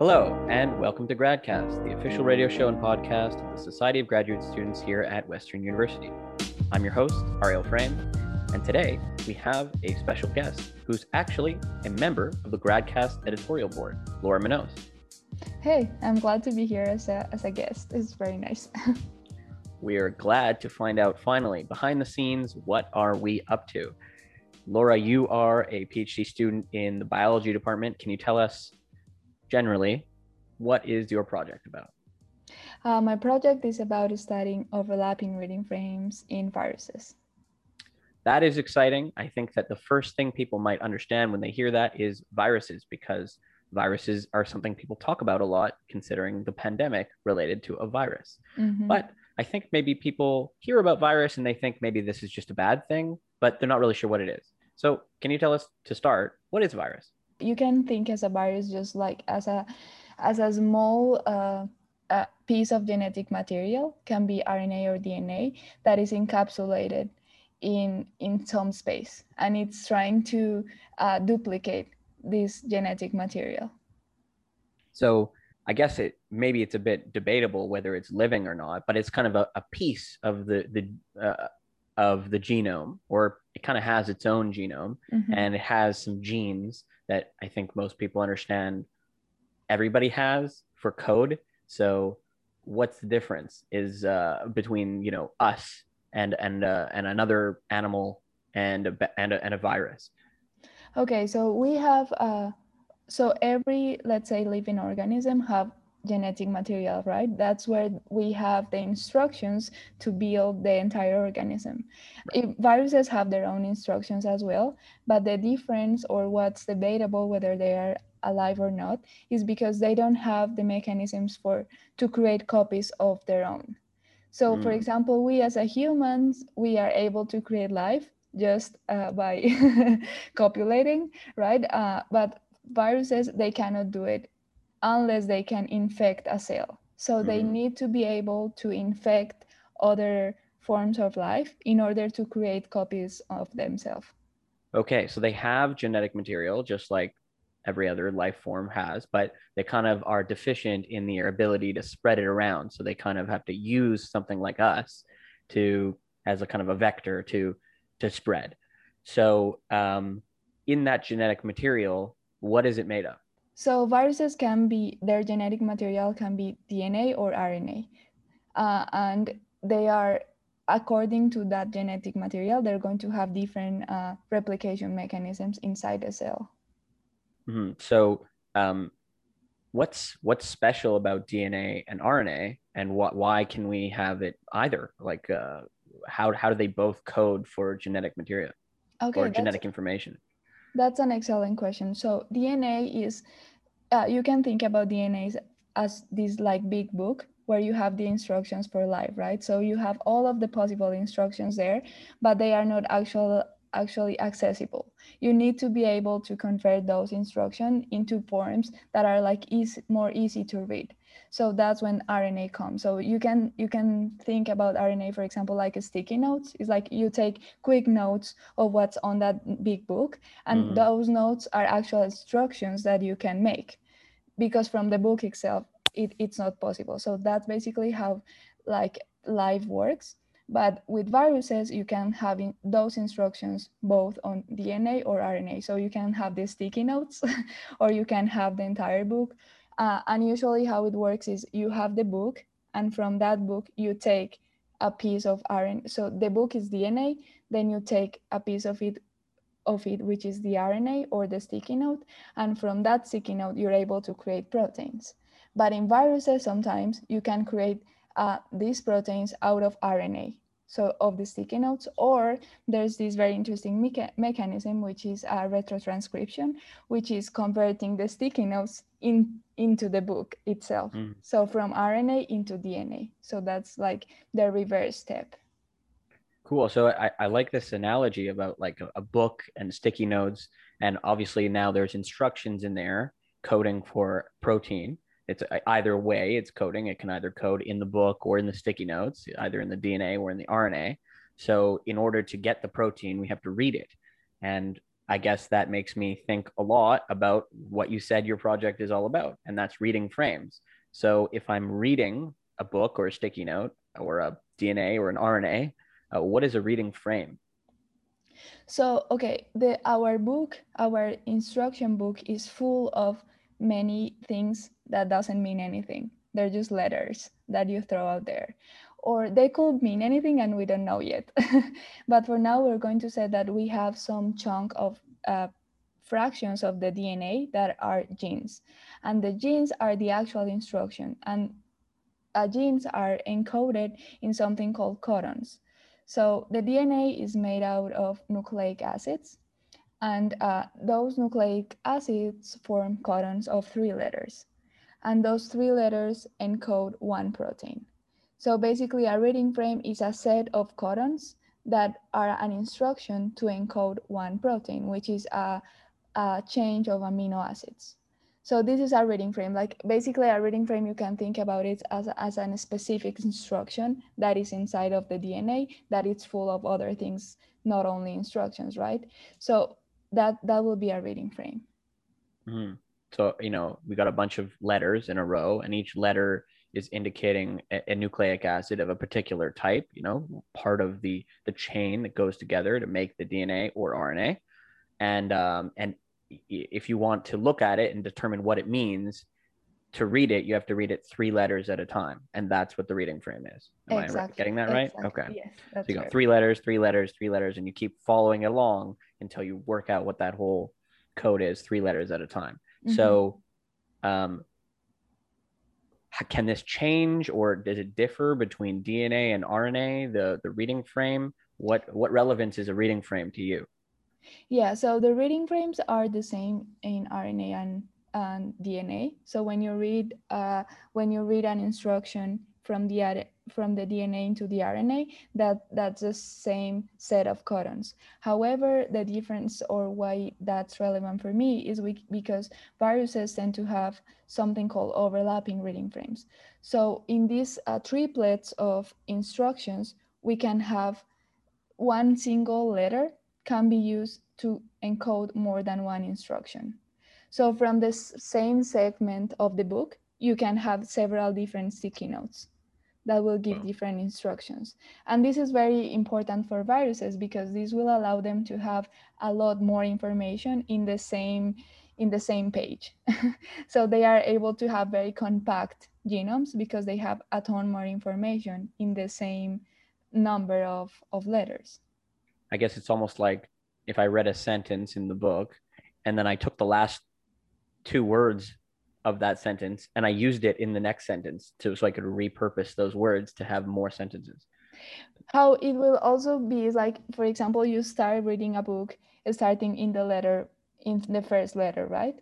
Hello, and welcome to GradCast, the official radio show and podcast of the Society of Graduate Students here at Western University. I'm your host, Ariel Frame, and today we have a special guest who's actually a member of the GradCast editorial board, Laura Munoz. Hey, I'm glad to be here as a, as a guest. It's very nice. we are glad to find out finally, behind the scenes, what are we up to? Laura, you are a PhD student in the biology department. Can you tell us generally, what is your project about? Uh, my project is about studying overlapping reading frames in viruses. That is exciting. I think that the first thing people might understand when they hear that is viruses, because viruses are something people talk about a lot, considering the pandemic related to a virus. Mm-hmm. But I think maybe people hear about virus and they think maybe this is just a bad thing, but they're not really sure what it is. So, can you tell us to start, what is virus? You can think as a virus just like as a as a small uh, a piece of genetic material can be RNA or DNA that is encapsulated in in some space and it's trying to uh, duplicate this genetic material. So I guess it maybe it's a bit debatable whether it's living or not, but it's kind of a, a piece of the the uh, of the genome, or it kind of has its own genome, mm-hmm. and it has some genes that I think most people understand everybody has for code. So what's the difference is uh, between you know us and and uh, and another animal and a, and a, and a virus? Okay, so we have uh, so every let's say living organism have genetic material, right? That's where we have the instructions to build the entire organism. Right. viruses have their own instructions as well, but the difference or what's debatable whether they are alive or not is because they don't have the mechanisms for to create copies of their own. So mm. for example, we as a humans, we are able to create life just uh, by copulating, right? Uh, but viruses, they cannot do it unless they can infect a cell. So mm-hmm. they need to be able to infect other forms of life in order to create copies of themselves. Okay, so they have genetic material just like every other life form has, but they kind of are deficient in their ability to spread it around. So they kind of have to use something like us to as a kind of a vector to to spread. So um, in that genetic material, what is it made of? So viruses can be, their genetic material can be DNA or RNA. Uh, and they are, according to that genetic material, they're going to have different uh, replication mechanisms inside the cell. Mm-hmm. So um, what's what's special about DNA and RNA and what why can we have it either? Like uh, how, how do they both code for genetic material okay, or genetic information? That's an excellent question. So DNA is uh, you can think about DNA as this like big book where you have the instructions for life, right? So you have all of the possible instructions there, but they are not actual actually accessible. You need to be able to convert those instructions into forms that are like easy, more easy to read. So that's when RNA comes. So you can you can think about RNA, for example, like a sticky notes. It's like you take quick notes of what's on that big book, and mm-hmm. those notes are actual instructions that you can make, because from the book itself, it, it's not possible. So that's basically how like life works. But with viruses, you can have in those instructions both on DNA or RNA. So you can have the sticky notes, or you can have the entire book uh, and usually how it works is you have the book and from that book you take a piece of RNA. So the book is DNA, then you take a piece of it of it, which is the RNA or the sticky note. And from that sticky note, you're able to create proteins. But in viruses, sometimes you can create uh, these proteins out of RNA so of the sticky notes, or there's this very interesting mecha mechanism, which is a retrotranscription, which is converting the sticky notes in, into the book itself. Mm. So from RNA into DNA. So that's like the reverse step. Cool. So I, I like this analogy about like a, a book and sticky notes. And obviously now there's instructions in there coding for protein it's either way it's coding it can either code in the book or in the sticky notes either in the dna or in the rna so in order to get the protein we have to read it and I guess that makes me think a lot about what you said your project is all about, and that's reading frames. So if I'm reading a book or a sticky note or a DNA or an RNA, uh, what is a reading frame? So, okay, the our book, our instruction book is full of many things that doesn't mean anything. They're just letters that you throw out there. Or they could mean anything and we don't know yet. but for now, we're going to say that we have some chunk of uh, fractions of the DNA that are genes. And the genes are the actual instruction. And uh, genes are encoded in something called codons. So the DNA is made out of nucleic acids, and uh, those nucleic acids form codons of three letters. And those three letters encode one protein. So basically a reading frame is a set of codons that are an instruction to encode one protein, which is a, a change of amino acids. So this is a reading frame. Like basically a reading frame, you can think about it as, as a specific instruction that is inside of the DNA that it's full of other things, not only instructions, right? So that that will be a reading frame. Mm-hmm. So you know we got a bunch of letters in a row, and each letter is indicating a, a, nucleic acid of a particular type. You know, part of the the chain that goes together to make the DNA or RNA, and um, and if you want to look at it and determine what it means, to read it, you have to read it three letters at a time. And that's what the reading frame is. Am exactly. I getting that right? Exactly. Okay. Yes. so you got three letters, three letters, three letters, and you keep following along until you work out what that whole code is, three letters at a time. Mm-hmm. So um, can this change or does it differ between DNA and RNA, the, the reading frame? What what relevance is a reading frame to you? Yeah, so the reading frames are the same in RNA and and DNA. So when you read uh, when you read an instruction from the from the DNA into the RNA, that that's the same set of codons. However, the difference or why that's relevant for me is we, because viruses tend to have something called overlapping reading frames. So in these uh, triplets of instructions, we can have one single letter can be used to encode more than one instruction. So from this same segment of the book, you can have several different sticky notes that will give different instructions. And this is very important for viruses because this will allow them to have a lot more information in the same in the same page. so they are able to have very compact genomes because they have a ton more information in the same number of, of letters. I guess it's almost like if I read a sentence in the book and then I took the last two words of that sentence and I used it in the next sentence to so I could repurpose those words to have more sentences. How it will also be like, for example, you start reading a book starting in the letter in the first letter, right?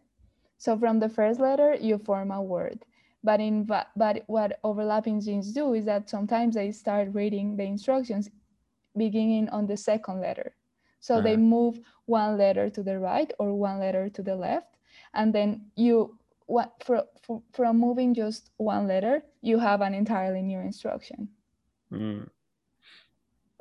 So from the first letter, you form a word. But in but what overlapping genes do is that sometimes they start reading the instructions beginning on the second letter. So uh-huh. they move one letter to the right or one letter to the left and then you what for, for, from moving just one letter you have an entirely new instruction mm.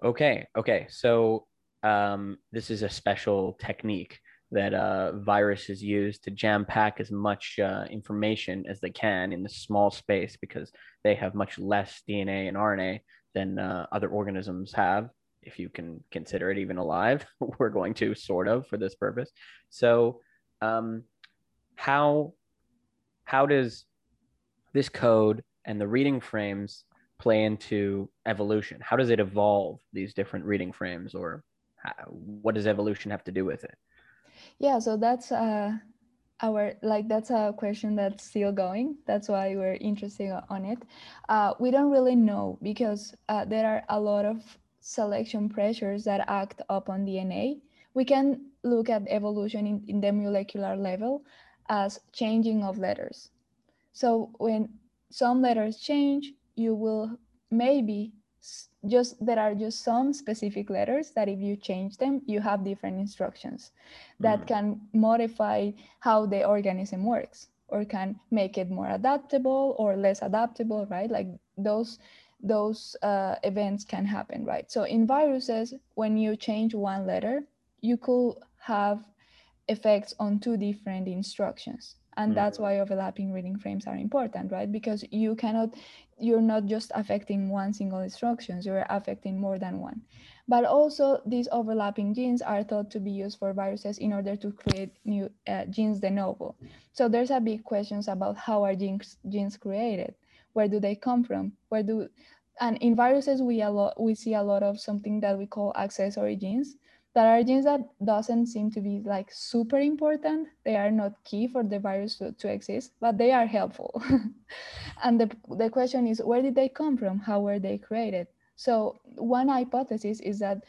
okay okay so um, this is a special technique that uh, viruses use to jam pack as much uh, information as they can in the small space because they have much less DNA and RNA than uh, other organisms have, if you can consider it even alive. We're going to sort of for this purpose. So, um, how how does this code and the reading frames play into evolution? How does it evolve these different reading frames, or what does evolution have to do with it? Yeah, so that's uh, our like that's a question that's still going. That's why we're interested on it. Uh, we don't really know because uh, there are a lot of selection pressures that act upon DNA. We can look at evolution in, in the molecular level, as changing of letters. So when some letters change, you will maybe just there are just some specific letters that if you change them, you have different instructions that mm. can modify how the organism works or can make it more adaptable or less adaptable, right? Like those those uh, events can happen, right? So in viruses, when you change one letter, you could have effects on two different instructions. And that's why overlapping reading frames are important right? Because you cannot you're not just affecting one single instructions you're affecting more than one. But also these overlapping genes are thought to be used for viruses in order to create new uh, genes de novo. So there's a big questions about how are genes genes created? Where do they come from? Where do and in viruses we a lot we see a lot of something that we call accessory genes there are genes that doesn't seem to be like super important. They are not key for the virus to, to exist, but they are helpful. and the, the question is, where did they come from? How were they created? So one hypothesis is that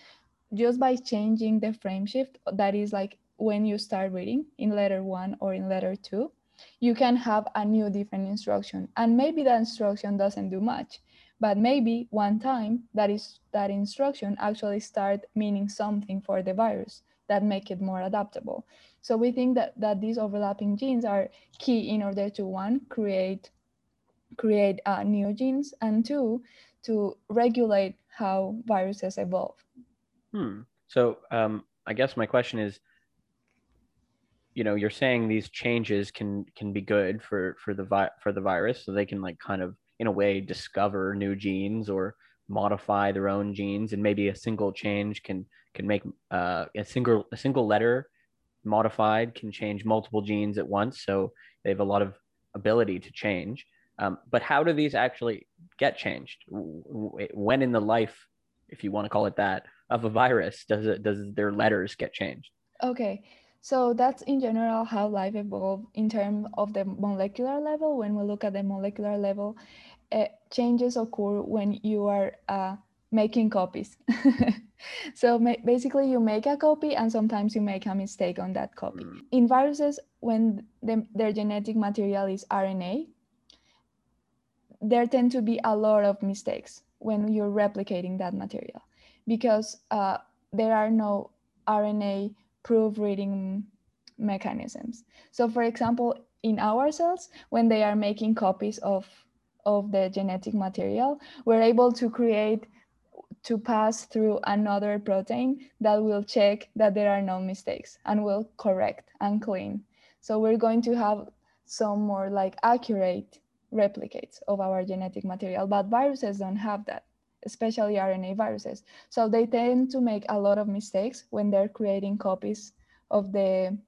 just by changing the frame shift, that is like when you start reading in letter one or in letter two, you can have a new different instruction. And maybe that instruction doesn't do much, but maybe one time that is that instruction actually start meaning something for the virus that make it more adaptable. So we think that, that these overlapping genes are key in order to one, create, create uh, new genes and two, to regulate how viruses evolve. Hmm. So um, I guess my question is, you know, you're saying these changes can can be good for for the vi- for the virus, so they can like kind of in a way discover new genes or modify their own genes and maybe a single change can can make uh, a single a single letter modified can change multiple genes at once so they have a lot of ability to change. Um, but how do these actually get changed? When in the life if you want to call it that of a virus does it does their letters get changed? Okay so that's in general how life evolved in terms of the molecular level. When we look at the molecular level, uh, changes occur when you are uh, making copies. so basically you make a copy and sometimes you make a mistake on that copy. Mm. In viruses, when the, their genetic material is RNA, there tend to be a lot of mistakes when you're replicating that material because uh, there are no RNA proofreading mechanisms. So for example, in our cells, when they are making copies of of the genetic material, we're able to create to pass through another protein that will check that there are no mistakes and will correct and clean. So we're going to have some more like accurate replicates of our genetic material, but viruses don't have that, especially RNA viruses. So they tend to make a lot of mistakes when they're creating copies of the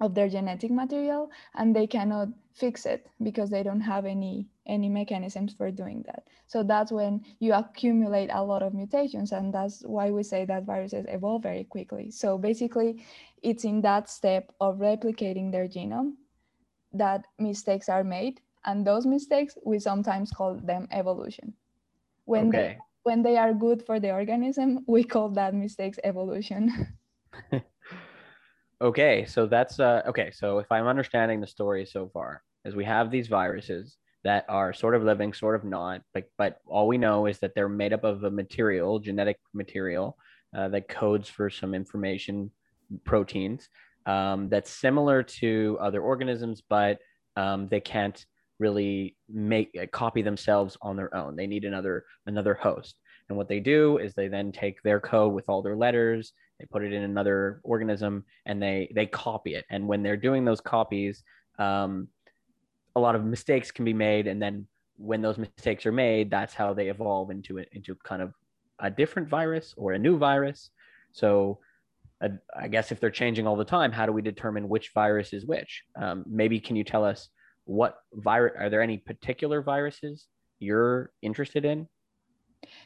of their genetic material and they cannot fix it because they don't have any any mechanisms for doing that. So that's when you accumulate a lot of mutations and that's why we say that viruses evolve very quickly. So basically it's in that step of replicating their genome that mistakes are made and those mistakes we sometimes call them evolution when okay. they, when they are good for the organism we call that mistakes evolution Okay, so that's uh, okay. So if I'm understanding the story so far, is we have these viruses that are sort of living, sort of not, but but all we know is that they're made up of a material, genetic material, uh, that codes for some information, proteins, um, that's similar to other organisms, but um, they can't really make copy themselves on their own. They need another another host. And what they do is they then take their code with all their letters they put it in another organism and they they copy it and when they're doing those copies um, a lot of mistakes can be made and then when those mistakes are made that's how they evolve into it into kind of a different virus or a new virus so uh, i guess if they're changing all the time how do we determine which virus is which um, maybe can you tell us what virus are there any particular viruses you're interested in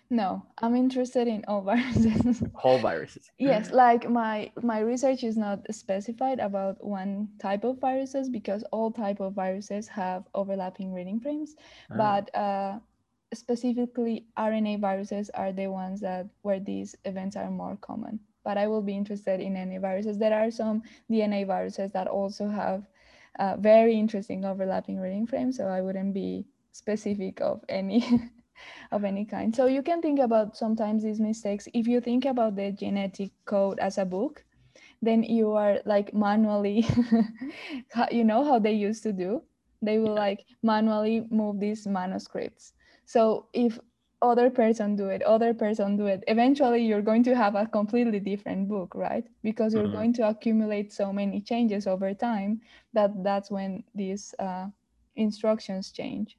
no, I'm interested in all viruses. All viruses. yes, like my my research is not specified about one type of viruses because all type of viruses have overlapping reading frames, ah. but uh, specifically RNA viruses are the ones that where these events are more common. But I will be interested in any viruses. There are some DNA viruses that also have uh, very interesting overlapping reading frames, so I wouldn't be specific of any of any kind. So you can think about sometimes these mistakes. If you think about the genetic code as a book, then you are like manually, you know how they used to do? They will like manually move these manuscripts. So if other person do it other person do it. Eventually you're going to have a completely different book right? Because you're mm-hmm. going to accumulate so many changes over time that that's when these uh, instructions change.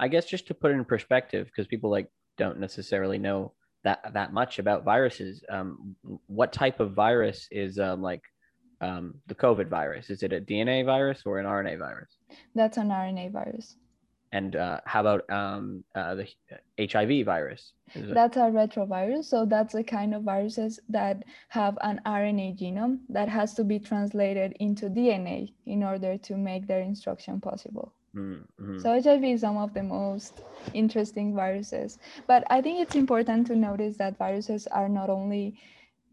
I guess just to put it in perspective because people like don't necessarily know that that much about viruses um, what type of virus is um, like um, the covid virus? Is it a dna virus or an rna virus? That's an rna virus and uh, how about um, uh, the HIV virus? That's a retrovirus. So that's the kind of viruses that have an RNA genome that has to be translated into DNA in order to make their instruction possible. Mm-hmm. So HIV is some of the most interesting viruses. But I think it's important to notice that viruses are not only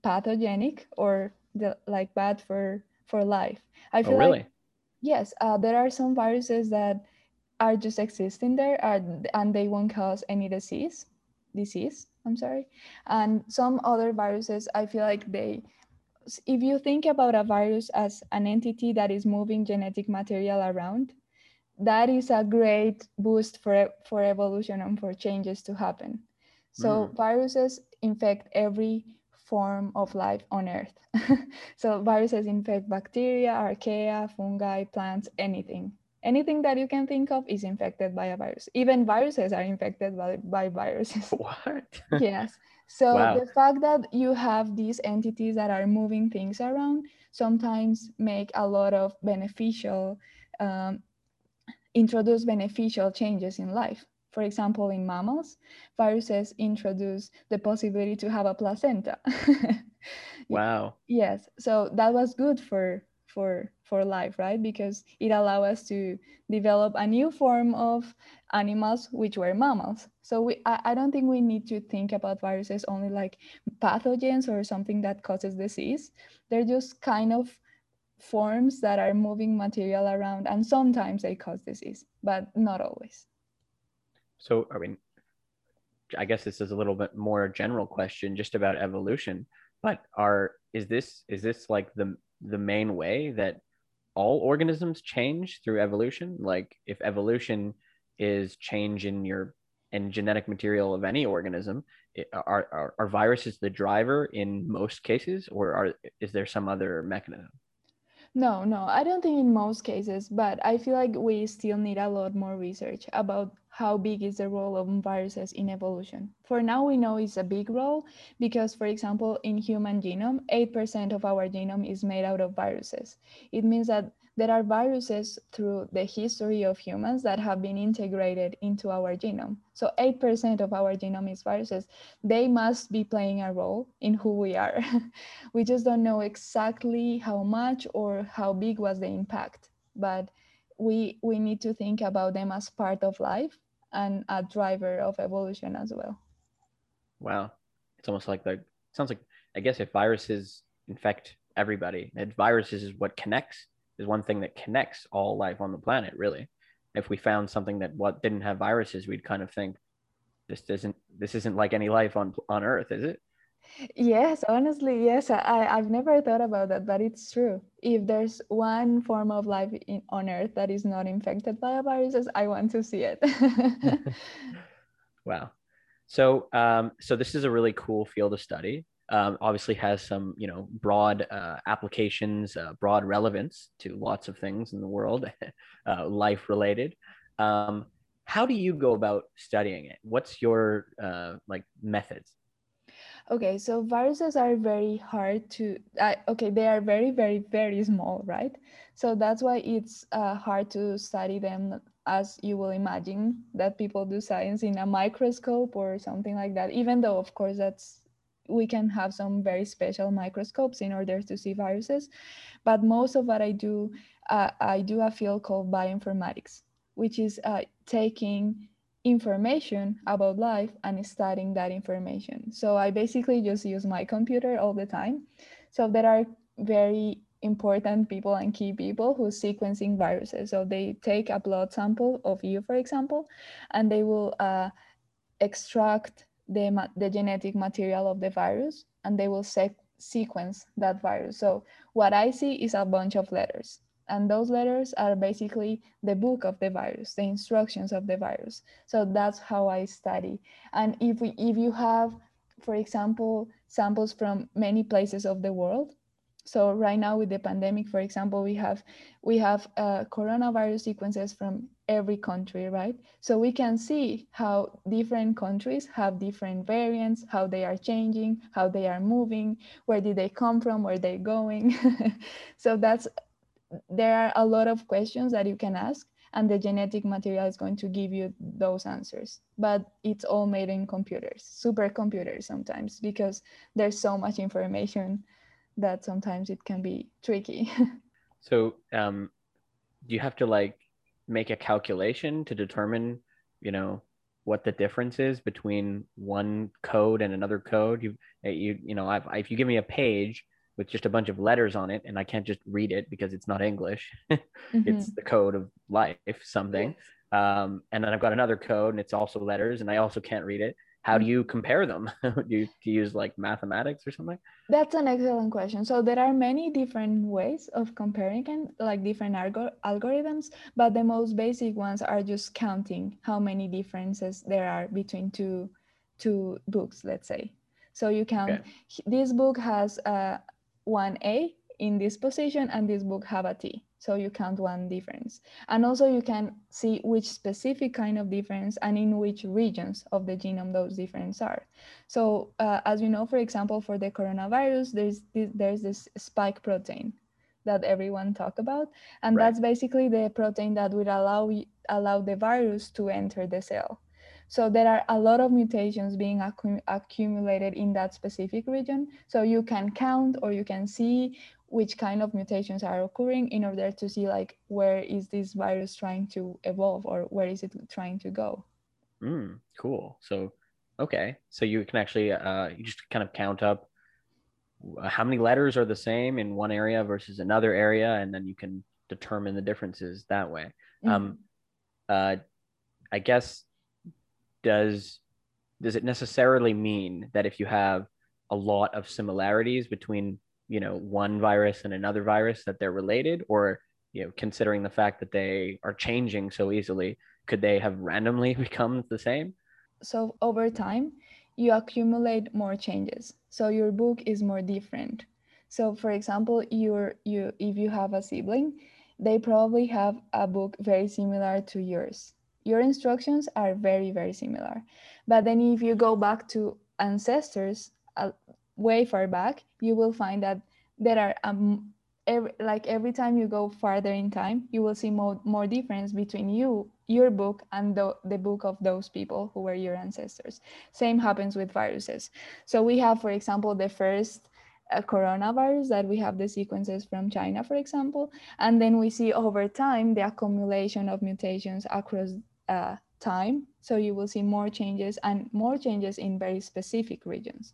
pathogenic or the, like bad for for life. I oh, feel oh, really? like yes, uh, there are some viruses that are just existing there are, and they won't cause any disease disease i'm sorry. And some other viruses i feel like they if you think about a virus as an entity that is moving genetic material around that is a great boost for for evolution and for changes to happen. So mm. viruses infect every form of life on earth. So viruses infect bacteria archaea fungi plants anything anything that you can think of is infected by a virus. Even viruses are infected by, by viruses. What? yes. So wow. the fact that you have these entities that are moving things around sometimes make a lot of beneficial, um, introduce beneficial changes in life. For example, in mammals, viruses introduce the possibility to have a placenta. wow. Yes. So that was good for for for life right? Because it allowed us to develop a new form of animals which were mammals. So we I, I don't think we need to think about viruses only like pathogens or something that causes disease. They're just kind of forms that are moving material around and sometimes they cause disease but not always. So i mean i guess this is a little bit more general question just about evolution but are is this is this like the the main way that all organisms change through evolution. Like if evolution is change in your in genetic material of any organism it, are, are, are viruses the driver in most cases or are is there some other mechanism no no i don't think in most cases but i feel like we still need a lot more research about how big is the role of viruses in evolution. For now, we know it's a big role because, for example, in human genome, 8% of our genome is made out of viruses. It means that there are viruses through the history of humans that have been integrated into our genome. So 8% of our genome is viruses. They must be playing a role in who we are. we just don't know exactly how much or how big was the impact, but we, we need to think about them as part of life and a driver of evolution as well. Wow. It's almost like the sounds like I guess if viruses infect everybody, and viruses is what connects is one thing that connects all life on the planet, really. If we found something that what didn't have viruses, we'd kind of think this isn't this isn't like any life on on Earth, is it? Yes, honestly, yes. I, I've never thought about that, but it's true. If there's one form of life in, on Earth that is not infected by viruses, I want to see it. wow. So, um, so this is a really cool field of study. Um, obviously, has some you know broad uh, applications, uh, broad relevance to lots of things in the world, uh, life related. Um, how do you go about studying it? What's your uh, like methods? Okay, so viruses are very hard to, uh, okay, they are very, very, very small, right? So that's why it's uh, hard to study them as you will imagine that people do science in a microscope or something like that, even though, of course, that's we can have some very special microscopes in order to see viruses. But most of what I do, uh, I do a field called bioinformatics, which is uh, taking information about life and studying that information. So I basically just use my computer all the time. So there are very important people and key people who sequencing viruses. So they take a blood sample of you, for example, and they will uh, extract the, the genetic material of the virus and they will sequence that virus. So what I see is a bunch of letters and those letters are basically the book of the virus the instructions of the virus so that's how i study and if we if you have for example samples from many places of the world so right now with the pandemic for example we have we have uh, coronavirus sequences from every country right? So we can see how different countries have different variants how they are changing how they are moving where did they come from where they're going. So that's there are a lot of questions that you can ask and the genetic material is going to give you those answers. But it's all made in computers supercomputers sometimes because there's so much information that sometimes it can be tricky. So um, you have to like make a calculation to determine you know what the difference is between one code and another code you you you know I've, if you give me a page with just a bunch of letters on it and I can't just read it because it's not English. mm-hmm. It's the code of life, something. Yes. Um, and then I've got another code and it's also letters and I also can't read it. How do you compare them? do, you, do you use like mathematics or something? That's an excellent question. So there are many different ways of comparing and like different algor- algorithms, but the most basic ones are just counting how many differences there are between two two books, let's say. So you count okay. this book has uh, a 1A in this position and this book have a T. So you count one difference. And also you can see which specific kind of difference and in which regions of the genome those differences are. So uh, as you know, for example, for the coronavirus, there's this, there's this spike protein that everyone talk about. And right. that's basically the protein that would allow, allow the virus to enter the cell. So there are a lot of mutations being accu accumulated in that specific region. So you can count or you can see which kind of mutations are occurring in order to see like where is this virus trying to evolve or where is it trying to go. Mm, cool. So, okay. So you can actually, uh, you just kind of count up uh, how many letters are the same in one area versus another area, and then you can determine the differences that way. Mm -hmm. Um, uh, I guess does does it necessarily mean that if you have a lot of similarities between you know one virus and another virus that they're related? Or you know considering the fact that they are changing so easily could they have randomly become the same? So over time you accumulate more changes. So your book is more different. So for example you're you if you have a sibling they probably have a book very similar to yours your instructions are very, very similar. But then if you go back to ancestors uh, way far back, you will find that there are um, every, like every time you go farther in time, you will see more, more difference between you, your book, and the, the book of those people who were your ancestors. Same happens with viruses. So we have, for example, the first a coronavirus that we have the sequences from China, for example, and then we see over time the accumulation of mutations across uh, time. So you will see more changes and more changes in very specific regions.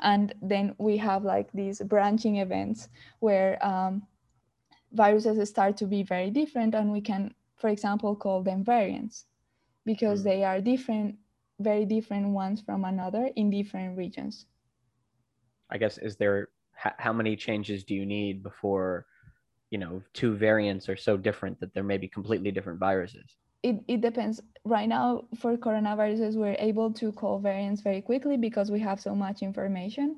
And then we have like these branching events where um, viruses start to be very different and we can, for example, call them variants because mm. they are different, very different ones from another in different regions. I guess, is there, how many changes do you need before, you know, two variants are so different that there may be completely different viruses? It, it depends. Right now, for coronaviruses, we're able to call variants very quickly because we have so much information.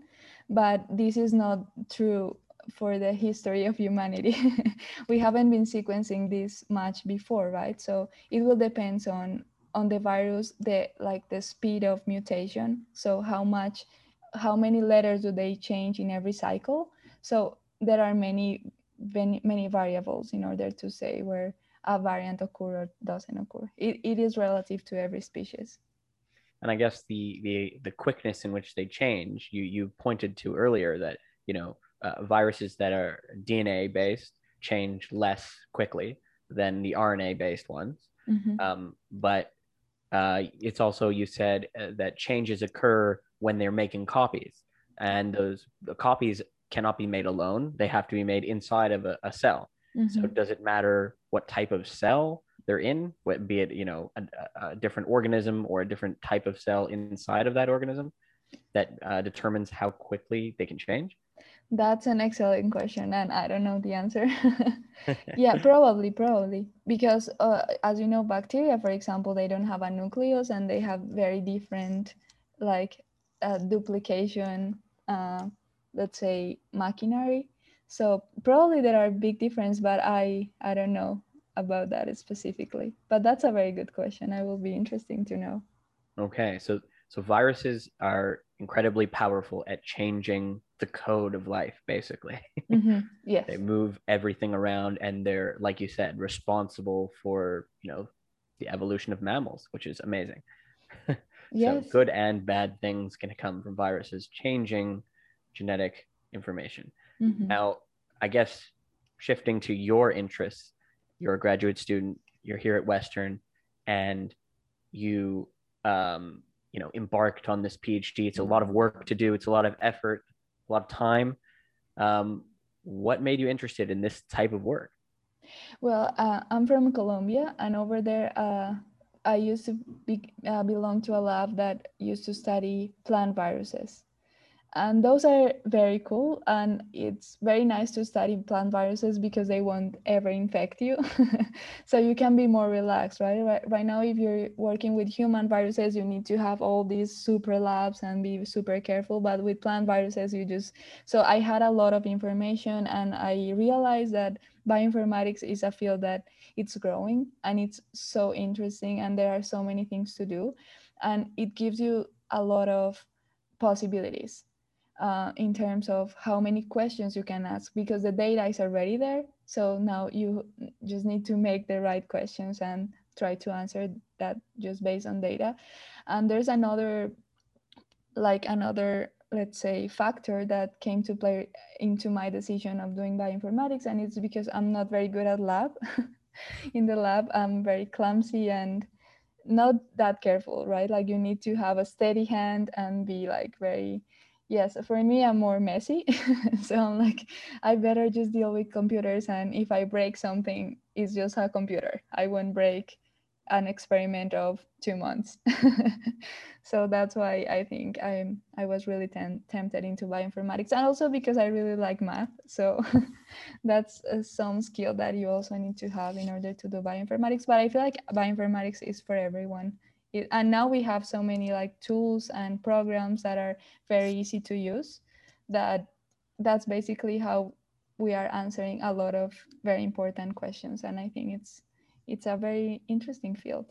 But this is not true for the history of humanity. we haven't been sequencing this much before, right? So it will depend on on the virus, the like the speed of mutation. So how much, how many letters do they change in every cycle? So there are many many, many variables in order to say where a variant occur or doesn't occur. It, it is relative to every species. And I guess the, the, the quickness in which they change, you, you pointed to earlier that, you know, uh, viruses that are DNA based change less quickly than the RNA based ones. Mm-hmm. Um, but uh, it's also, you said uh, that changes occur when they're making copies and those the copies cannot be made alone. They have to be made inside of a, a cell. Mm-hmm. So does it matter what type of cell they're in, what, be it you know a, a, different organism or a different type of cell inside of that organism, that uh, determines how quickly they can change? That's an excellent question, and I don't know the answer. yeah, probably, probably, because uh, as you know, bacteria, for example, they don't have a nucleus, and they have very different, like, uh, duplication. Uh, let's say machinery. So probably there are big difference, but I I don't know about that specifically. But that's a very good question. I will be interesting to know. Okay, so so viruses are incredibly powerful at changing the code of life, basically. Mm-hmm. Yes. they move everything around and they're, like you said, responsible for, you know, the evolution of mammals, which is amazing. yes. So good and bad things can come from viruses changing genetic information. Mm-hmm. Now, I guess shifting to your interests, you're a graduate student, you're here at Western, and you um, you know embarked on this phd it's a lot of work to do. It's a lot of effort a lot of time. Um, what made you interested in this type of work? Well uh, i'm from colombia and over there uh, i used to be, uh, belong to a lab that used to study plant viruses and those are very cool. And it's very nice to study plant viruses because they won't ever infect you. So you can be more relaxed right? right right now if you're working with human viruses you need to have all these super labs and be super careful. But with plant viruses you just so i had a lot of information and i realized that bioinformatics is a field that it's growing and it's so interesting and there are so many things to do. And it gives you a lot of possibilities uh, in terms of how many questions you can ask because the data is already there. So now you just need to make the right questions and try to answer that just based on data. And there's another, like another, let's say, factor that came to play into my decision of doing bioinformatics. And it's because I'm not very good at lab. in the lab, I'm very clumsy and not that careful, right? Like you need to have a steady hand and be like very yes for me i'm more messy. So i'm like i better just deal with computers and if i break something it's just a computer. I won't break an experiment of two months. So that's why i think i'm i was really tem- tempted into bioinformatics and also because i really like math. So that's uh, some skill that you also need to have in order to do bioinformatics but i feel like bioinformatics is for everyone it, and now we have so many like tools and programs that are very easy to use that that's basically how we are answering a lot of very important questions and i think it's it's a very interesting field.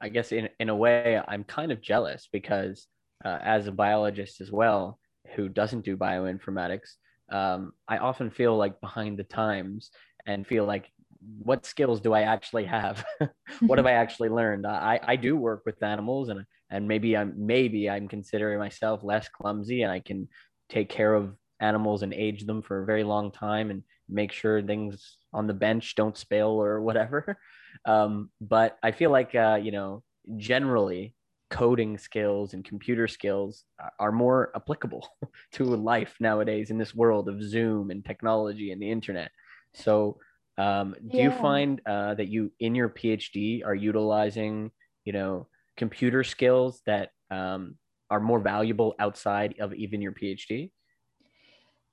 I guess in, in a way i'm kind of jealous because uh, as a biologist as well who doesn't do bioinformatics um, i often feel like behind the times and feel like what skills do I actually have? what have I actually learned? I, I do work with animals and and maybe I'm maybe I'm considering myself less clumsy and I can take care of animals and age them for a very long time and make sure things on the bench don't spill or whatever. Um, but I feel like uh, you know generally coding skills and computer skills are more applicable to life nowadays in this world of Zoom and technology and the internet. So um, do yeah. you find uh, that you in your PhD are utilizing, you know, computer skills that um, are more valuable outside of even your PhD?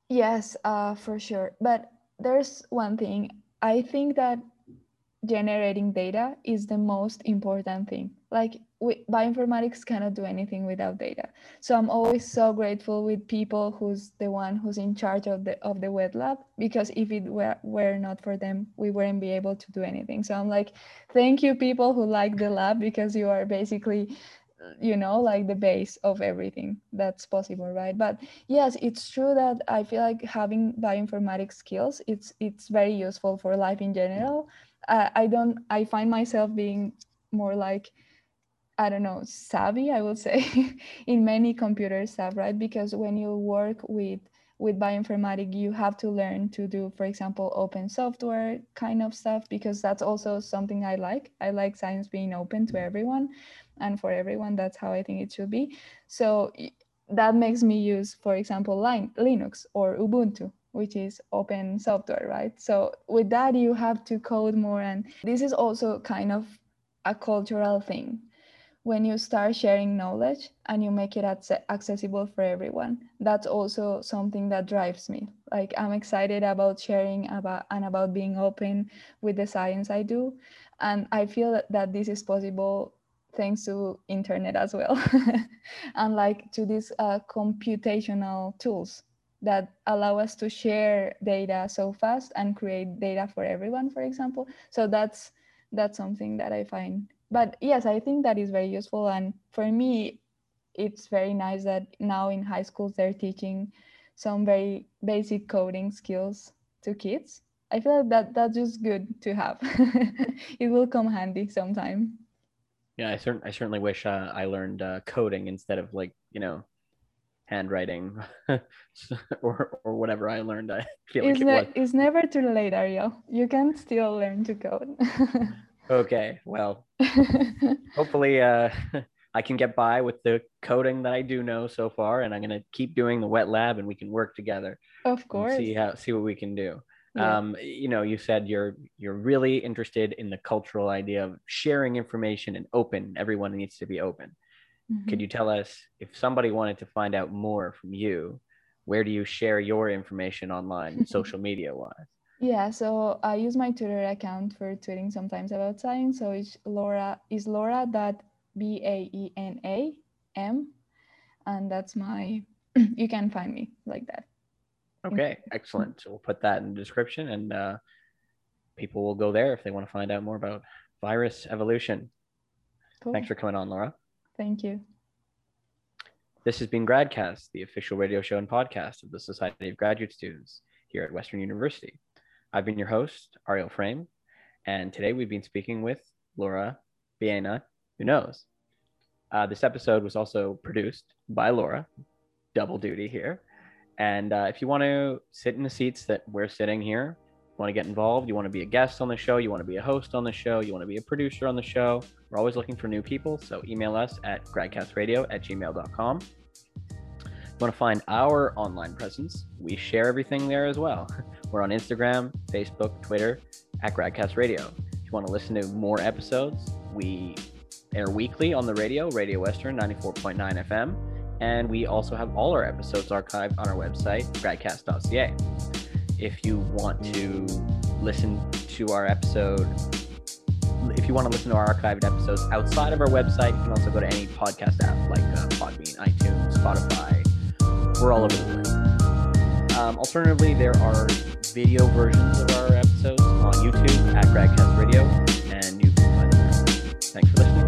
Yes, uh, for sure. But there's one thing. I think that generating data is the most important thing. Like we, bioinformatics cannot do anything without data. So I'm always so grateful with people who's the one who's in charge of the of the wet lab because if it were, were not for them, we wouldn't be able to do anything. So I'm like, thank you people who like the lab because you are basically you know like the base of everything that's possible right but yes it's true that i feel like having bioinformatics skills it's it's very useful for life in general uh, i don't i find myself being more like I don't know, savvy, I would say, in many computer stuff, right? Because when you work with with bioinformatics, you have to learn to do, for example, open software kind of stuff, because that's also something I like. I like science being open to everyone and for everyone. That's how I think it should be. So that makes me use, for example, Linux or Ubuntu, which is open software, right? So with that, you have to code more. And this is also kind of a cultural thing when you start sharing knowledge and you make it accessible for everyone that's also something that drives me. Like i'm excited about sharing about and about being open with the science i do and i feel that this is possible thanks to internet as well and like to these uh, computational tools that allow us to share data so fast and create data for everyone for example. So that's that's something that i find but yes i think that is very useful and for me it's very nice that now in high schools they're teaching some very basic coding skills to kids i feel like that that's just good to have it will come handy sometime yeah i, cert- I certainly wish uh, i learned uh, coding instead of like you know handwriting or or whatever I learned. I feel it's like it ne- was. It's never too late, Ariel. You can still learn to code. okay, well, hopefully uh, I can get by with the coding that I do know so far, and I'm gonna keep doing the wet lab, and we can work together. Of course. See how see what we can do. Yeah. Um, you know, you said you're you're really interested in the cultural idea of sharing information and open. Everyone needs to be open. Mm-hmm. Could you tell us if somebody wanted to find out more from you, where do you share your information online, social media wise? Yeah, so I use my Twitter account for tweeting sometimes about science. So it's Laura is Laura dot B A E N A M, and that's my. you can find me like that. Okay, excellent. So we'll put that in the description, and uh, people will go there if they want to find out more about virus evolution. Cool. Thanks for coming on, Laura. Thank you. This has been Gradcast, the official radio show and podcast of the Society of Graduate Students here at Western University. I've been your host, Ariel Frame, and today we've been speaking with Laura Baena, who knows. Uh, this episode was also produced by Laura, double duty here. And uh, if you want to sit in the seats that we're sitting here, you want to get involved, you want to be a guest on the show, you want to be a host on the show, you want to be a producer on the show, we're always looking for new people. So email us at gradcastradio at gmail.com. Want to find our online presence, we share everything there as well. We're on Instagram, Facebook, Twitter at Gradcast Radio. If you want to listen to more episodes, we air weekly on the radio, Radio Western 94.9 FM. And we also have all our episodes archived on our website, gradcast.ca if you want to listen to our episode if you want to listen to our archived episodes outside of our website, you can also go to any podcast app like uh, Podbean, iTunes, Spotify we're all over the place. Um, alternatively, there are video versions of our episodes on YouTube at Gradcast Radio, and you can find them. Thanks for listening.